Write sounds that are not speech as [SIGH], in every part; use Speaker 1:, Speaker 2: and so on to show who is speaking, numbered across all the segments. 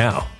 Speaker 1: now.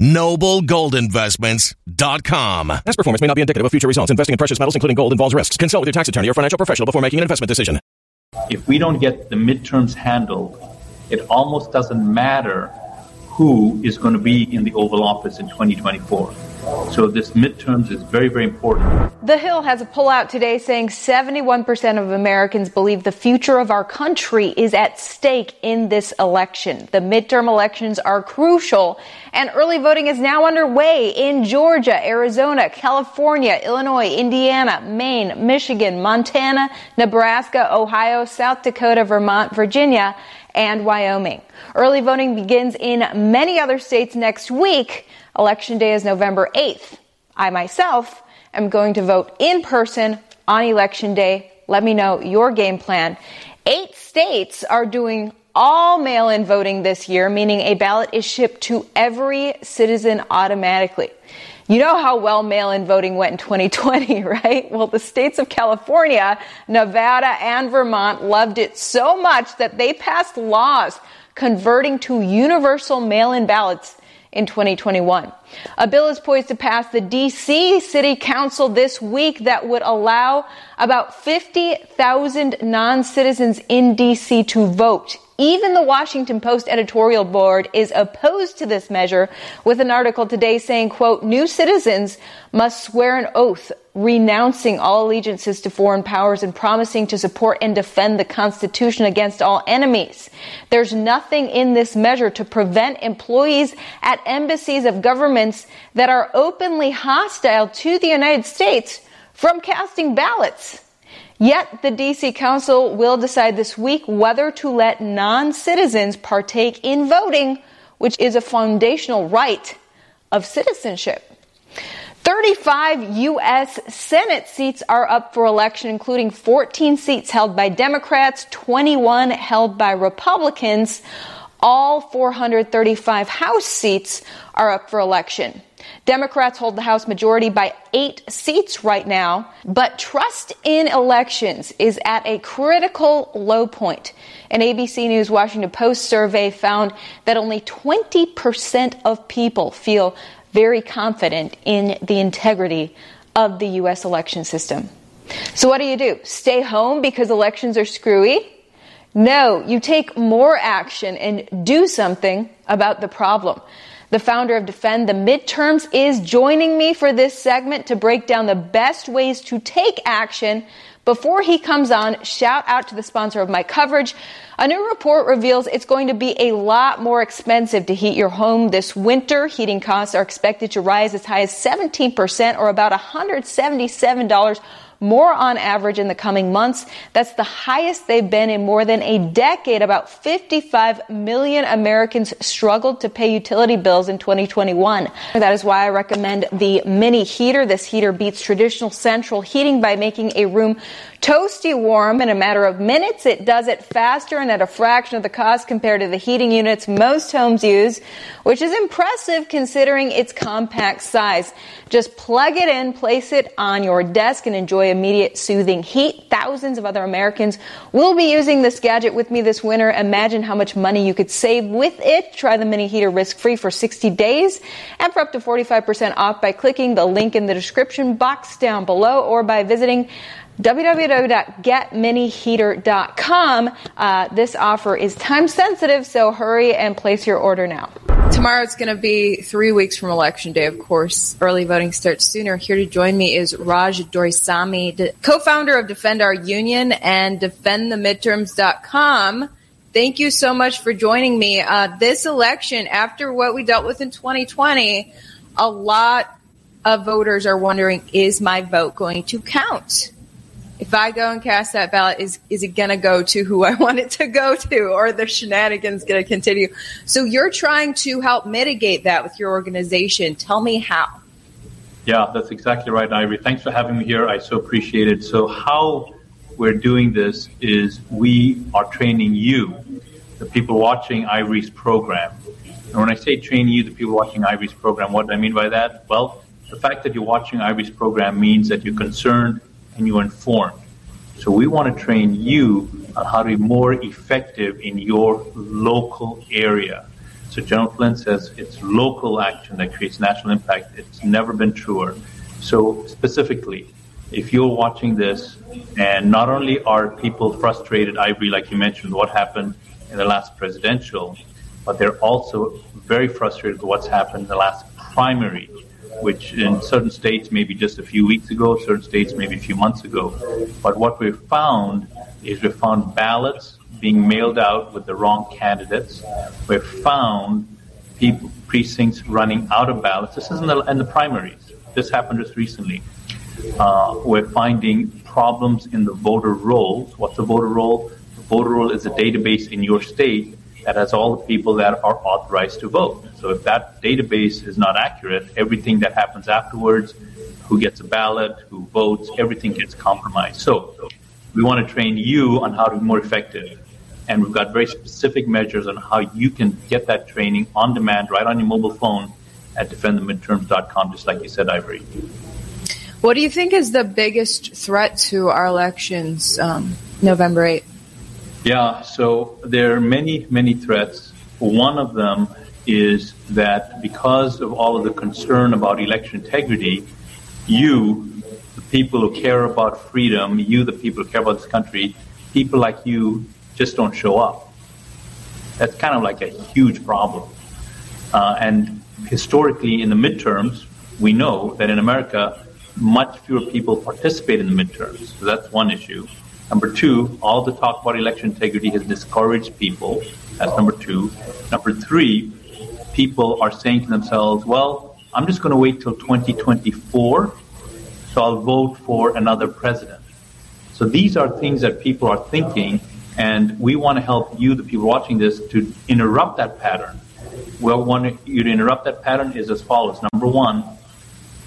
Speaker 2: Noblegoldinvestments.com.
Speaker 3: Past performance may not be indicative of future results. Investing in precious metals, including gold, involves risks. Consult with your tax attorney or financial professional before making an investment decision.
Speaker 4: If we don't get the midterms handled, it almost doesn't matter who is going to be in the Oval Office in 2024. So this midterms is very, very important.
Speaker 5: The Hill has a pullout today saying 71% of Americans believe the future of our country is at stake in this election. The midterm elections are crucial and early voting is now underway in Georgia, Arizona, California, Illinois, Indiana, Maine, Michigan, Montana, Nebraska, Ohio, South Dakota, Vermont, Virginia, and Wyoming. Early voting begins in many other states next week. Election day is November 8th. I myself am going to vote in person on election day. Let me know your game plan. Eight states are doing all mail in voting this year, meaning a ballot is shipped to every citizen automatically. You know how well mail in voting went in 2020, [LAUGHS] right? Well, the states of California, Nevada, and Vermont loved it so much that they passed laws converting to universal mail in ballots in 2021. A bill is poised to pass the DC City Council this week that would allow about 50,000 non-citizens in DC to vote even the Washington Post editorial board is opposed to this measure with an article today saying, quote, new citizens must swear an oath renouncing all allegiances to foreign powers and promising to support and defend the Constitution against all enemies. There's nothing in this measure to prevent employees at embassies of governments that are openly hostile to the United States from casting ballots. Yet the DC Council will decide this week whether to let non-citizens partake in voting, which is a foundational right of citizenship. 35 U.S. Senate seats are up for election, including 14 seats held by Democrats, 21 held by Republicans. All 435 House seats are up for election. Democrats hold the House majority by eight seats right now, but trust in elections is at a critical low point. An ABC News Washington Post survey found that only 20% of people feel very confident in the integrity of the U.S. election system. So what do you do? Stay home because elections are screwy? No, you take more action and do something about the problem the founder of Defend the Midterms, is joining me for this segment to break down the best ways to take action. Before he comes on, shout out to the sponsor of my coverage. A new report reveals it's going to be a lot more expensive to heat your home this winter. Heating costs are expected to rise as high as 17% or about $177 more on average in the coming months. That's the highest they've been in more than a decade. About 55 million Americans struggled to pay utility bills in 2021. That is why I recommend the mini heater. This heater beats traditional central heating by making a room toasty warm in a matter of minutes. It does it faster and at a fraction of the cost compared to the heating units most homes use, which is impressive considering its compact size. Just plug it in, place it on your desk, and enjoy immediate soothing heat. Thousands of other Americans will be using this gadget with me this winter. Imagine how much money you could save with it. Try the mini heater risk free for 60 days and for up to 45% off by clicking the link in the description box down below or by visiting www.getminiheater.com. Uh, this offer is time sensitive, so hurry and place your order now. Tomorrow it's going to be three weeks from election day, of course. Early voting starts sooner. Here to join me is Raj Doraisamy, co-founder of Defend Our Union and DefendTheMidterms.com. Thank you so much for joining me. Uh, this election, after what we dealt with in 2020, a lot of voters are wondering, is my vote going to count? If I go and cast that ballot, is is it going to go to who I [LAUGHS] want it to go to, or the shenanigans going to continue? So you're trying to help mitigate that with your organization. Tell me how.
Speaker 4: Yeah, that's exactly right, Ivory. Thanks for having me here. I so appreciate it. So how we're doing this is we are training you, the people watching Ivory's program. And when I say train you, the people watching Ivory's program, what do I mean by that? Well, the fact that you're watching Ivory's program means that you're concerned and you're informed. So we want to train you on how to be more effective in your local area. So General Flynn says it's local action that creates national impact. It's never been truer. So specifically, if you're watching this, and not only are people frustrated, Ivory, like you mentioned, what happened in the last presidential, but they're also very frustrated with what's happened in the last primary which in certain states maybe just a few weeks ago, certain states maybe a few months ago. But what we've found is we've found ballots being mailed out with the wrong candidates. We've found people, precincts running out of ballots. This is in the, in the primaries. This happened just recently. Uh, we're finding problems in the voter rolls. What's a voter roll? The voter roll is a database in your state that has all the people that are authorized to vote. So if that database is not accurate, everything that happens afterwards, who gets a ballot, who votes, everything gets compromised. So we want to train you on how to be more effective. And we've got very specific measures on how you can get that training on demand right on your mobile phone at defendthemidterms.com, just like you said, Ivory.
Speaker 6: What do you think is the biggest threat to our elections um, November 8th?
Speaker 4: Yeah, so there are many, many threats. One of them is that because of all of the concern about election integrity, you, the people who care about freedom, you, the people who care about this country, people like you just don't show up. That's kind of like a huge problem. Uh, and historically, in the midterms, we know that in America, much fewer people participate in the midterms. So that's one issue. Number two, all the talk about election integrity has discouraged people. That's number two. Number three, people are saying to themselves, well, I'm just going to wait till 2024, so I'll vote for another president. So these are things that people are thinking, and we want to help you, the people watching this, to interrupt that pattern. Well, we want you to interrupt that pattern is as follows. Number one,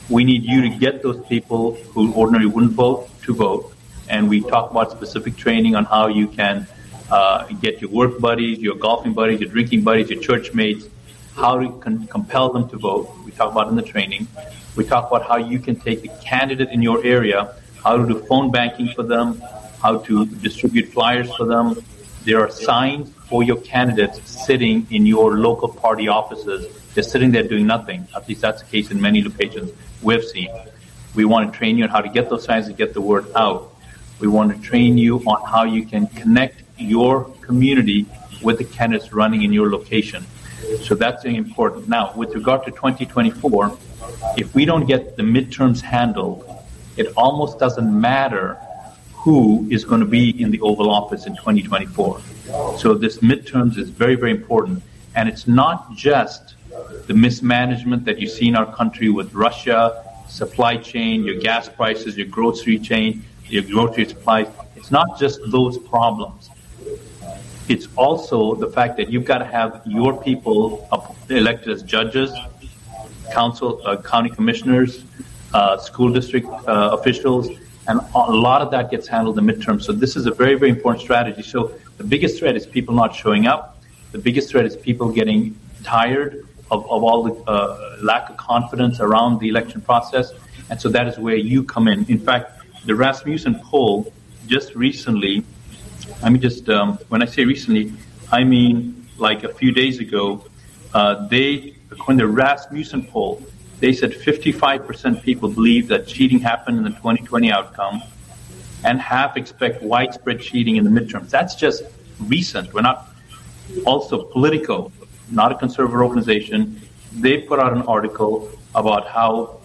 Speaker 4: we need you to get those people who ordinarily wouldn't vote to vote. And we talk about specific training on how you can uh, get your work buddies, your golfing buddies, your drinking buddies, your church mates, how to con- compel them to vote. We talk about in the training. We talk about how you can take the candidate in your area, how to do phone banking for them, how to distribute flyers for them. There are signs for your candidates sitting in your local party offices. They're sitting there doing nothing. At least that's the case in many locations we've seen. We want to train you on how to get those signs and get the word out. We want to train you on how you can connect your community with the candidates running in your location. So that's important. Now, with regard to 2024, if we don't get the midterms handled, it almost doesn't matter who is going to be in the Oval Office in 2024. So this midterms is very, very important. And it's not just the mismanagement that you see in our country with Russia, supply chain, your gas prices, your grocery chain, your grocery supplies. It's not just those problems. It's also the fact that you've got to have your people elected as judges, council, uh, county commissioners, uh, school district uh, officials, and a lot of that gets handled in the midterm. So this is a very, very important strategy. So the biggest threat is people not showing up. The biggest threat is people getting tired of, of all the uh, lack of confidence around the election process. And so that is where you come in. In fact, the Rasmussen poll just recently, I mean, just um, when I say recently, I mean like a few days ago, uh, they, when the Rasmussen poll, they said 55% people believe that cheating happened in the 2020 outcome, and half expect widespread cheating in the midterms. That's just recent. We're not also political, not a conservative organization. They put out an article about how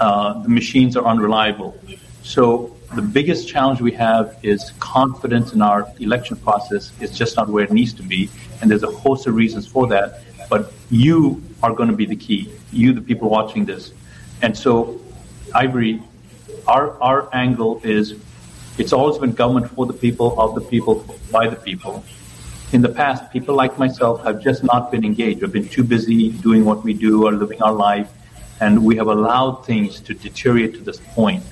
Speaker 4: uh, the machines are unreliable. So the biggest challenge we have is confidence in our election process is just not where it needs to be, and there's a host of reasons for that. But you are going to be the key. You, the people watching this, and so, Ivory, our our angle is it's always been government for the people, of the people, by the people. In the past, people like myself have just not been engaged. We've been too busy doing what we do or living our life, and we have allowed things to deteriorate to this point.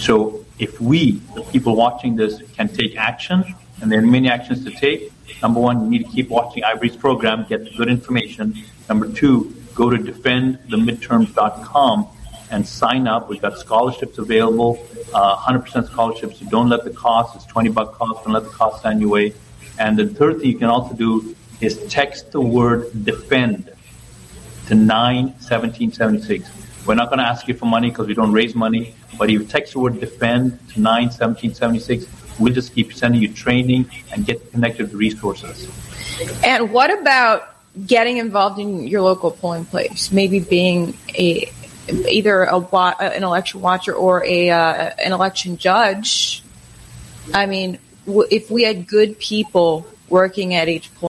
Speaker 4: So if we, the people watching this, can take action, and there are many actions to take, number one, you need to keep watching Ivory's program, get good information. Number two, go to defendthemidterms.com and sign up. We've got scholarships available, uh, 100% scholarships. So don't let the cost, it's 20 buck cost, don't let the cost stand your way. And the third thing you can also do is text the word defend to 91776. We're not going to ask you for money because we don't raise money, but if you text the word defend to 91776, we'll just keep sending you training and get connected to resources.
Speaker 6: And what about getting involved in your local polling place? Maybe being a either a, an election watcher or a uh, an election judge. I mean, if we had good people working at each point.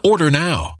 Speaker 7: Order now.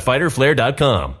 Speaker 1: www.fighterflare.com.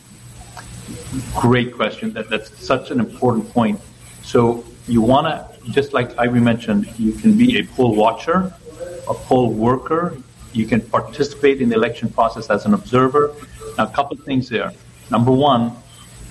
Speaker 4: Great question. That, that's such an important point. So you want to, just like Ivy mentioned, you can be a poll watcher, a poll worker. You can participate in the election process as an observer. Now, a couple things there. Number one,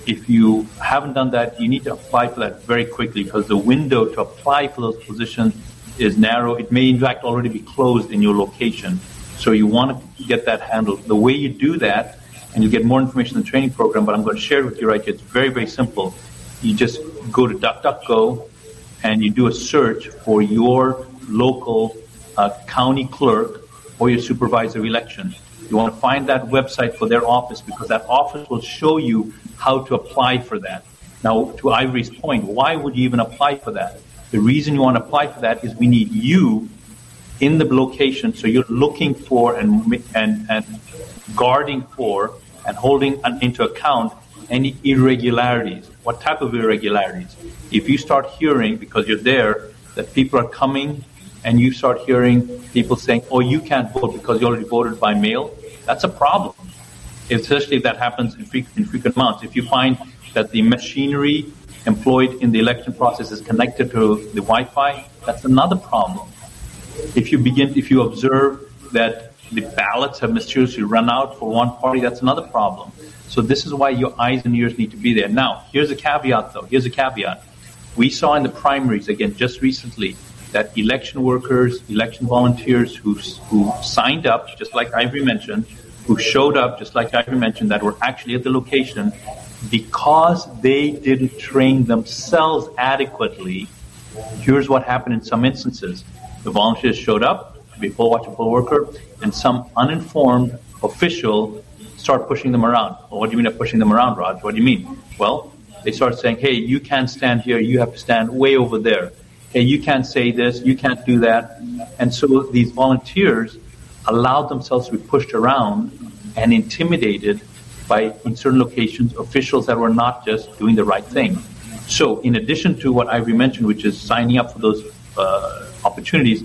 Speaker 4: if you haven't done that, you need to apply for that very quickly because the window to apply for those positions is narrow. It may, in fact, already be closed in your location. So you want to get that handled. The way you do that and you get more information in the training program, but I'm going to share it with you right here. It's very, very simple. You just go to DuckDuckGo and you do a search for your local uh, county clerk or your supervisor election. You want to find that website for their office because that office will show you how to apply for that. Now, to Ivory's point, why would you even apply for that? The reason you want to apply for that is we need you in the location, so you're looking for and and and guarding for and holding into account any irregularities. What type of irregularities? If you start hearing, because you're there, that people are coming and you start hearing people saying, oh, you can't vote because you already voted by mail, that's a problem. Especially if that happens in, frequent, in frequent amounts. If you find that the machinery employed in the election process is connected to the Wi-Fi, that's another problem. If you begin, if you observe that the ballots have mysteriously run out for one party, that's another problem. So this is why your eyes and ears need to be there. Now, here's a caveat though. Here's a caveat. We saw in the primaries, again, just recently, that election workers, election volunteers who, who signed up, just like Ivory mentioned, who showed up, just like Ivory mentioned, that were actually at the location, because they didn't train themselves adequately, here's what happened in some instances. The volunteers showed up, be poll watcher, poll worker, and some uninformed official start pushing them around. Well, what do you mean by pushing them around, Raj? What do you mean? Well, they start saying, hey, you can't stand here, you have to stand way over there. Hey, you can't say this, you can't do that. And so these volunteers allowed themselves to be pushed around and intimidated by, in certain locations, officials that were not just doing the right thing. So, in addition to what Ivory mentioned, which is signing up for those uh, opportunities,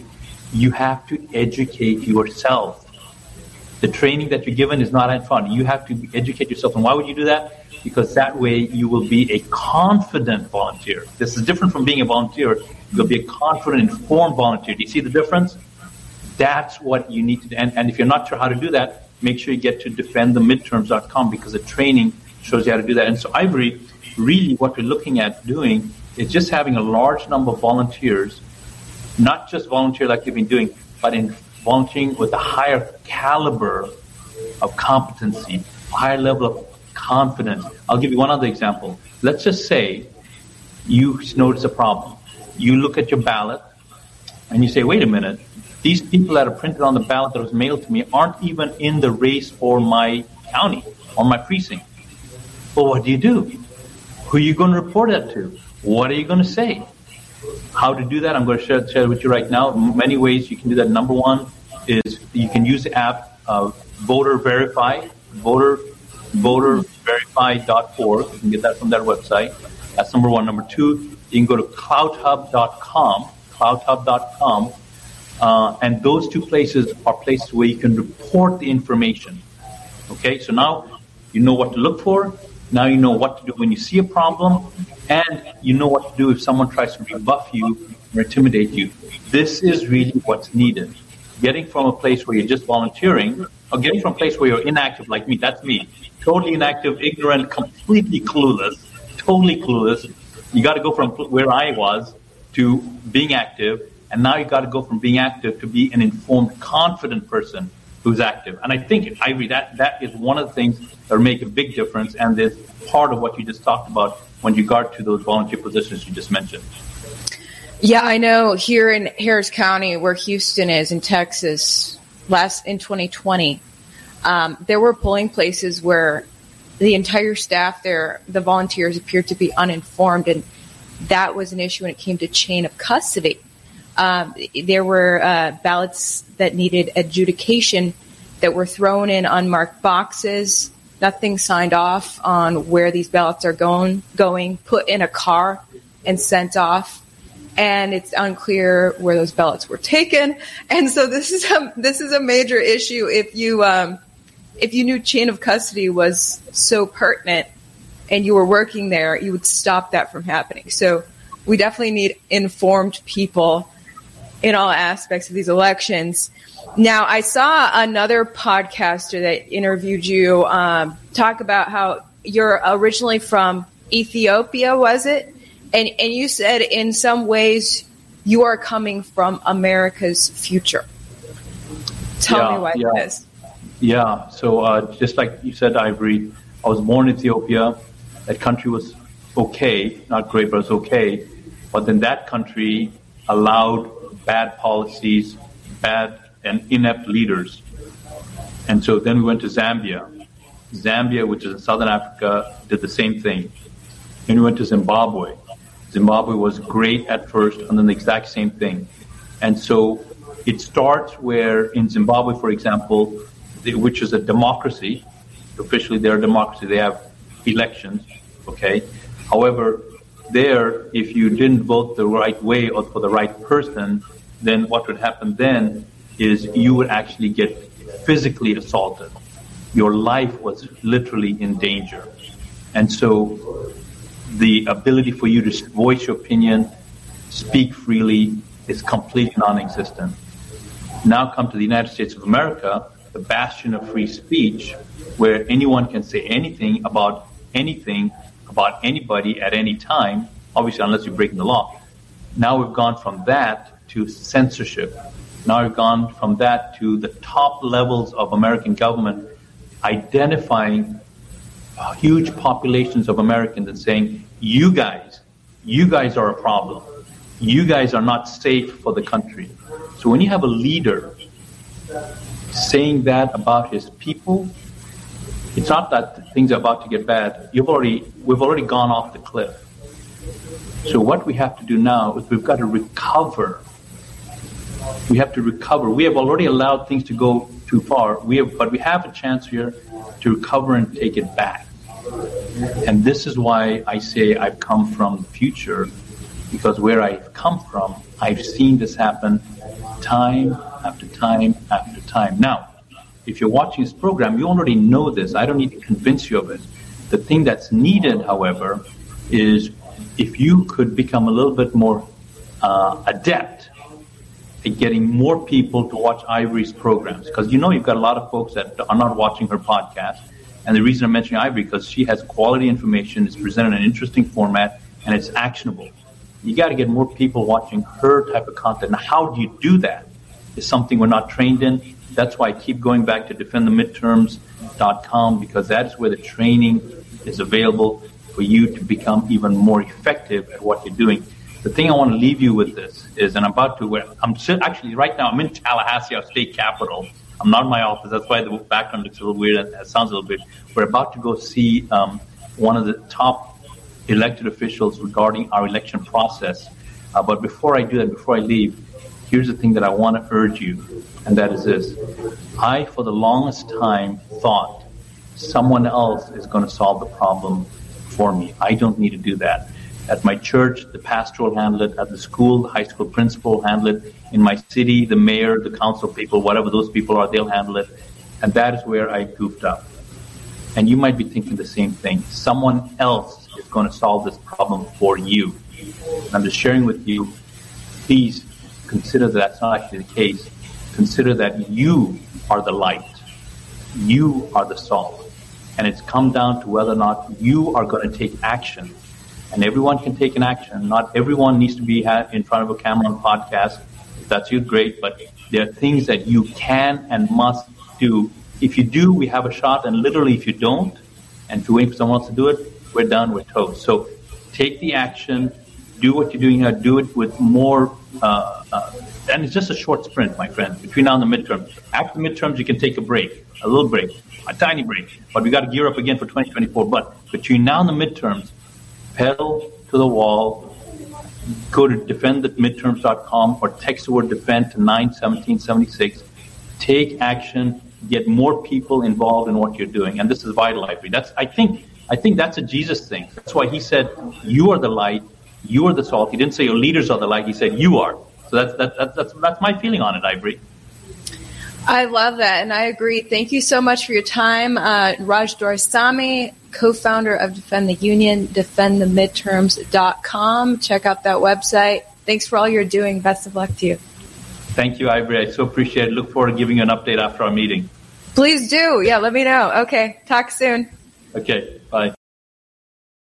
Speaker 4: you have to educate yourself. The training that you're given is not in front. You have to educate yourself. And why would you do that? Because that way you will be a confident volunteer. This is different from being a volunteer. You'll be a confident, informed volunteer. Do you see the difference? That's what you need to do. And, and if you're not sure how to do that, make sure you get to defendthemidterms.com because the training shows you how to do that. And so Ivory, really what we're looking at doing is just having a large number of volunteers, not just volunteer like you've been doing, but in volunteering with a higher caliber of competency, higher level of confidence. I'll give you one other example. Let's just say you notice a problem. You look at your ballot and you say, wait a minute, these people that are printed on the ballot that was mailed to me aren't even in the race for my county or my precinct. Well, what do you do? Who are you going to report that to? What are you going to say? How to do that, I'm going to share, share with you right now. Many ways you can do that. Number one is you can use the app uh, Voter Verify, voter voterverify.org. You can get that from their website. That's number one. Number two, you can go to cloudhub.com, cloudhub.com, uh, and those two places are places where you can report the information. Okay, so now you know what to look for. Now you know what to do when you see a problem, and you know what to do if someone tries to rebuff you or intimidate you. This is really what's needed. Getting from a place where you're just volunteering, or getting from a place where you're inactive, like me, that's me. Totally inactive, ignorant, completely clueless, totally clueless. You got to go from where I was to being active, and now you got to go from being active to be an informed, confident person who's active. And I think, Ivy, that, that is one of the things that make a big difference, and is part of what you just talked about when you got to those volunteer positions you just mentioned.
Speaker 6: Yeah, I know here in Harris County, where Houston is in Texas, last in 2020, um, there were polling places where the entire staff there, the volunteers appeared to be uninformed, and that was an issue when it came to chain of custody. Um, there were uh, ballots that needed adjudication that were thrown in unmarked boxes. Nothing signed off on where these ballots are going, going, put in a car and sent off. And it's unclear where those ballots were taken. And so this is a, this is a major issue. If you, um, if you knew chain of custody was so pertinent and you were working there, you would stop that from happening. So we definitely need informed people in all aspects of these elections. Now, I saw another podcaster that interviewed you um, talk about how you're originally from Ethiopia, was it? And and you said in some ways you are coming from America's future. Tell
Speaker 4: yeah,
Speaker 6: me why
Speaker 4: yeah.
Speaker 6: this.
Speaker 4: Yeah. So uh, just like you said, Ivory, I was born in Ethiopia. That country was okay, not great, but it was okay. But then that country allowed bad policies, bad and inept leaders. And so then we went to Zambia. Zambia, which is in southern Africa, did the same thing. Then we went to Zimbabwe. Zimbabwe was great at first, and then the exact same thing. And so it starts where in Zimbabwe, for example, which is a democracy, officially they're a democracy, they have elections, okay? However, there, if you didn't vote the right way or for the right person, then what would happen then is you would actually get physically assaulted. Your life was literally in danger. And so the ability for you to voice your opinion, speak freely, is completely non-existent. Now come to the United States of America, the bastion of free speech, where anyone can say anything about anything about anybody at any time, obviously unless you're breaking the law. Now we've gone from that to censorship. Now we've gone from that to the top levels of American government identifying huge populations of Americans and saying, you guys, you guys are a problem. You guys are not safe for the country. So when you have a leader saying that about his people, it's not that things are about to get bad. You've already, we've already gone off the cliff. So what we have to do now is we've got to recover we have to recover. We have already allowed things to go too far. We have, but we have a chance here to recover and take it back. And this is why I say I've come from the future because where I've come from, I've seen this happen time after time after time. Now, if you're watching this program, you already know this. I don't need to convince you of it. The thing that's needed, however, is if you could become a little bit more uh, adept at getting more people to watch Ivory's programs, because you know you've got a lot of folks that are not watching her podcast. And the reason I'm mentioning Ivory because she has quality information, it's presented in an interesting format, and it's actionable. You got to get more people watching her type of content. Now, how do you do that? Is something we're not trained in. That's why I keep going back to defendthemidterms.com because that's where the training is available for you to become even more effective at what you're doing. The thing I want to leave you with this is, and I'm about to, I'm actually right now, I'm in Tallahassee, our state capital. I'm not in my office. That's why the background looks a little weird it sounds a little bit. We're about to go see um, one of the top elected officials regarding our election process. Uh, but before I do that, before I leave, here's the thing that I want to urge you, and that is this. I, for the longest time, thought someone else is going to solve the problem for me. I don't need to do that. At my church, the pastor will handle it. At the school, the high school principal handle it. In my city, the mayor, the council people, whatever those people are, they'll handle it. And that is where I goofed up. And you might be thinking the same thing. Someone else is going to solve this problem for you. And I'm just sharing with you, please consider that that's not actually the case. Consider that you are the light. You are the salt. And it's come down to whether or not you are going to take action. And everyone can take an action. Not everyone needs to be in front of a camera on podcast. If that's you, great. But there are things that you can and must do. If you do, we have a shot. And literally, if you don't, and if you wait for someone else to do it, we're done. We're toast. So take the action. Do what you're doing here. Do it with more. Uh, uh, and it's just a short sprint, my friend, between now and the midterms. After the midterms, you can take a break, a little break, a tiny break. But we got to gear up again for 2024. But between now and the midterms, pedal to the wall. Go to defendthemidterms.com or text the word defend to 91776. Take action. Get more people involved in what you're doing. And this is vital, Ivory. That's, I think, I think that's a Jesus thing. That's why he said, you are the light. You are the salt. He didn't say your leaders are the light. He said, you are. So that's, that, that, that's, that's my feeling on it, Ivory.
Speaker 6: I love that, and I agree. Thank you so much for your time, uh, Raj Doraisamy, co-founder of Defend the Union, defendthemidterms.com. Check out that website. Thanks for all you're doing. Best of luck to you.
Speaker 4: Thank you, Ivory. I so appreciate it. Look forward to giving you an update after our meeting.
Speaker 6: Please do. Yeah, let me know. Okay, talk soon.
Speaker 4: Okay, bye.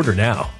Speaker 1: Order now.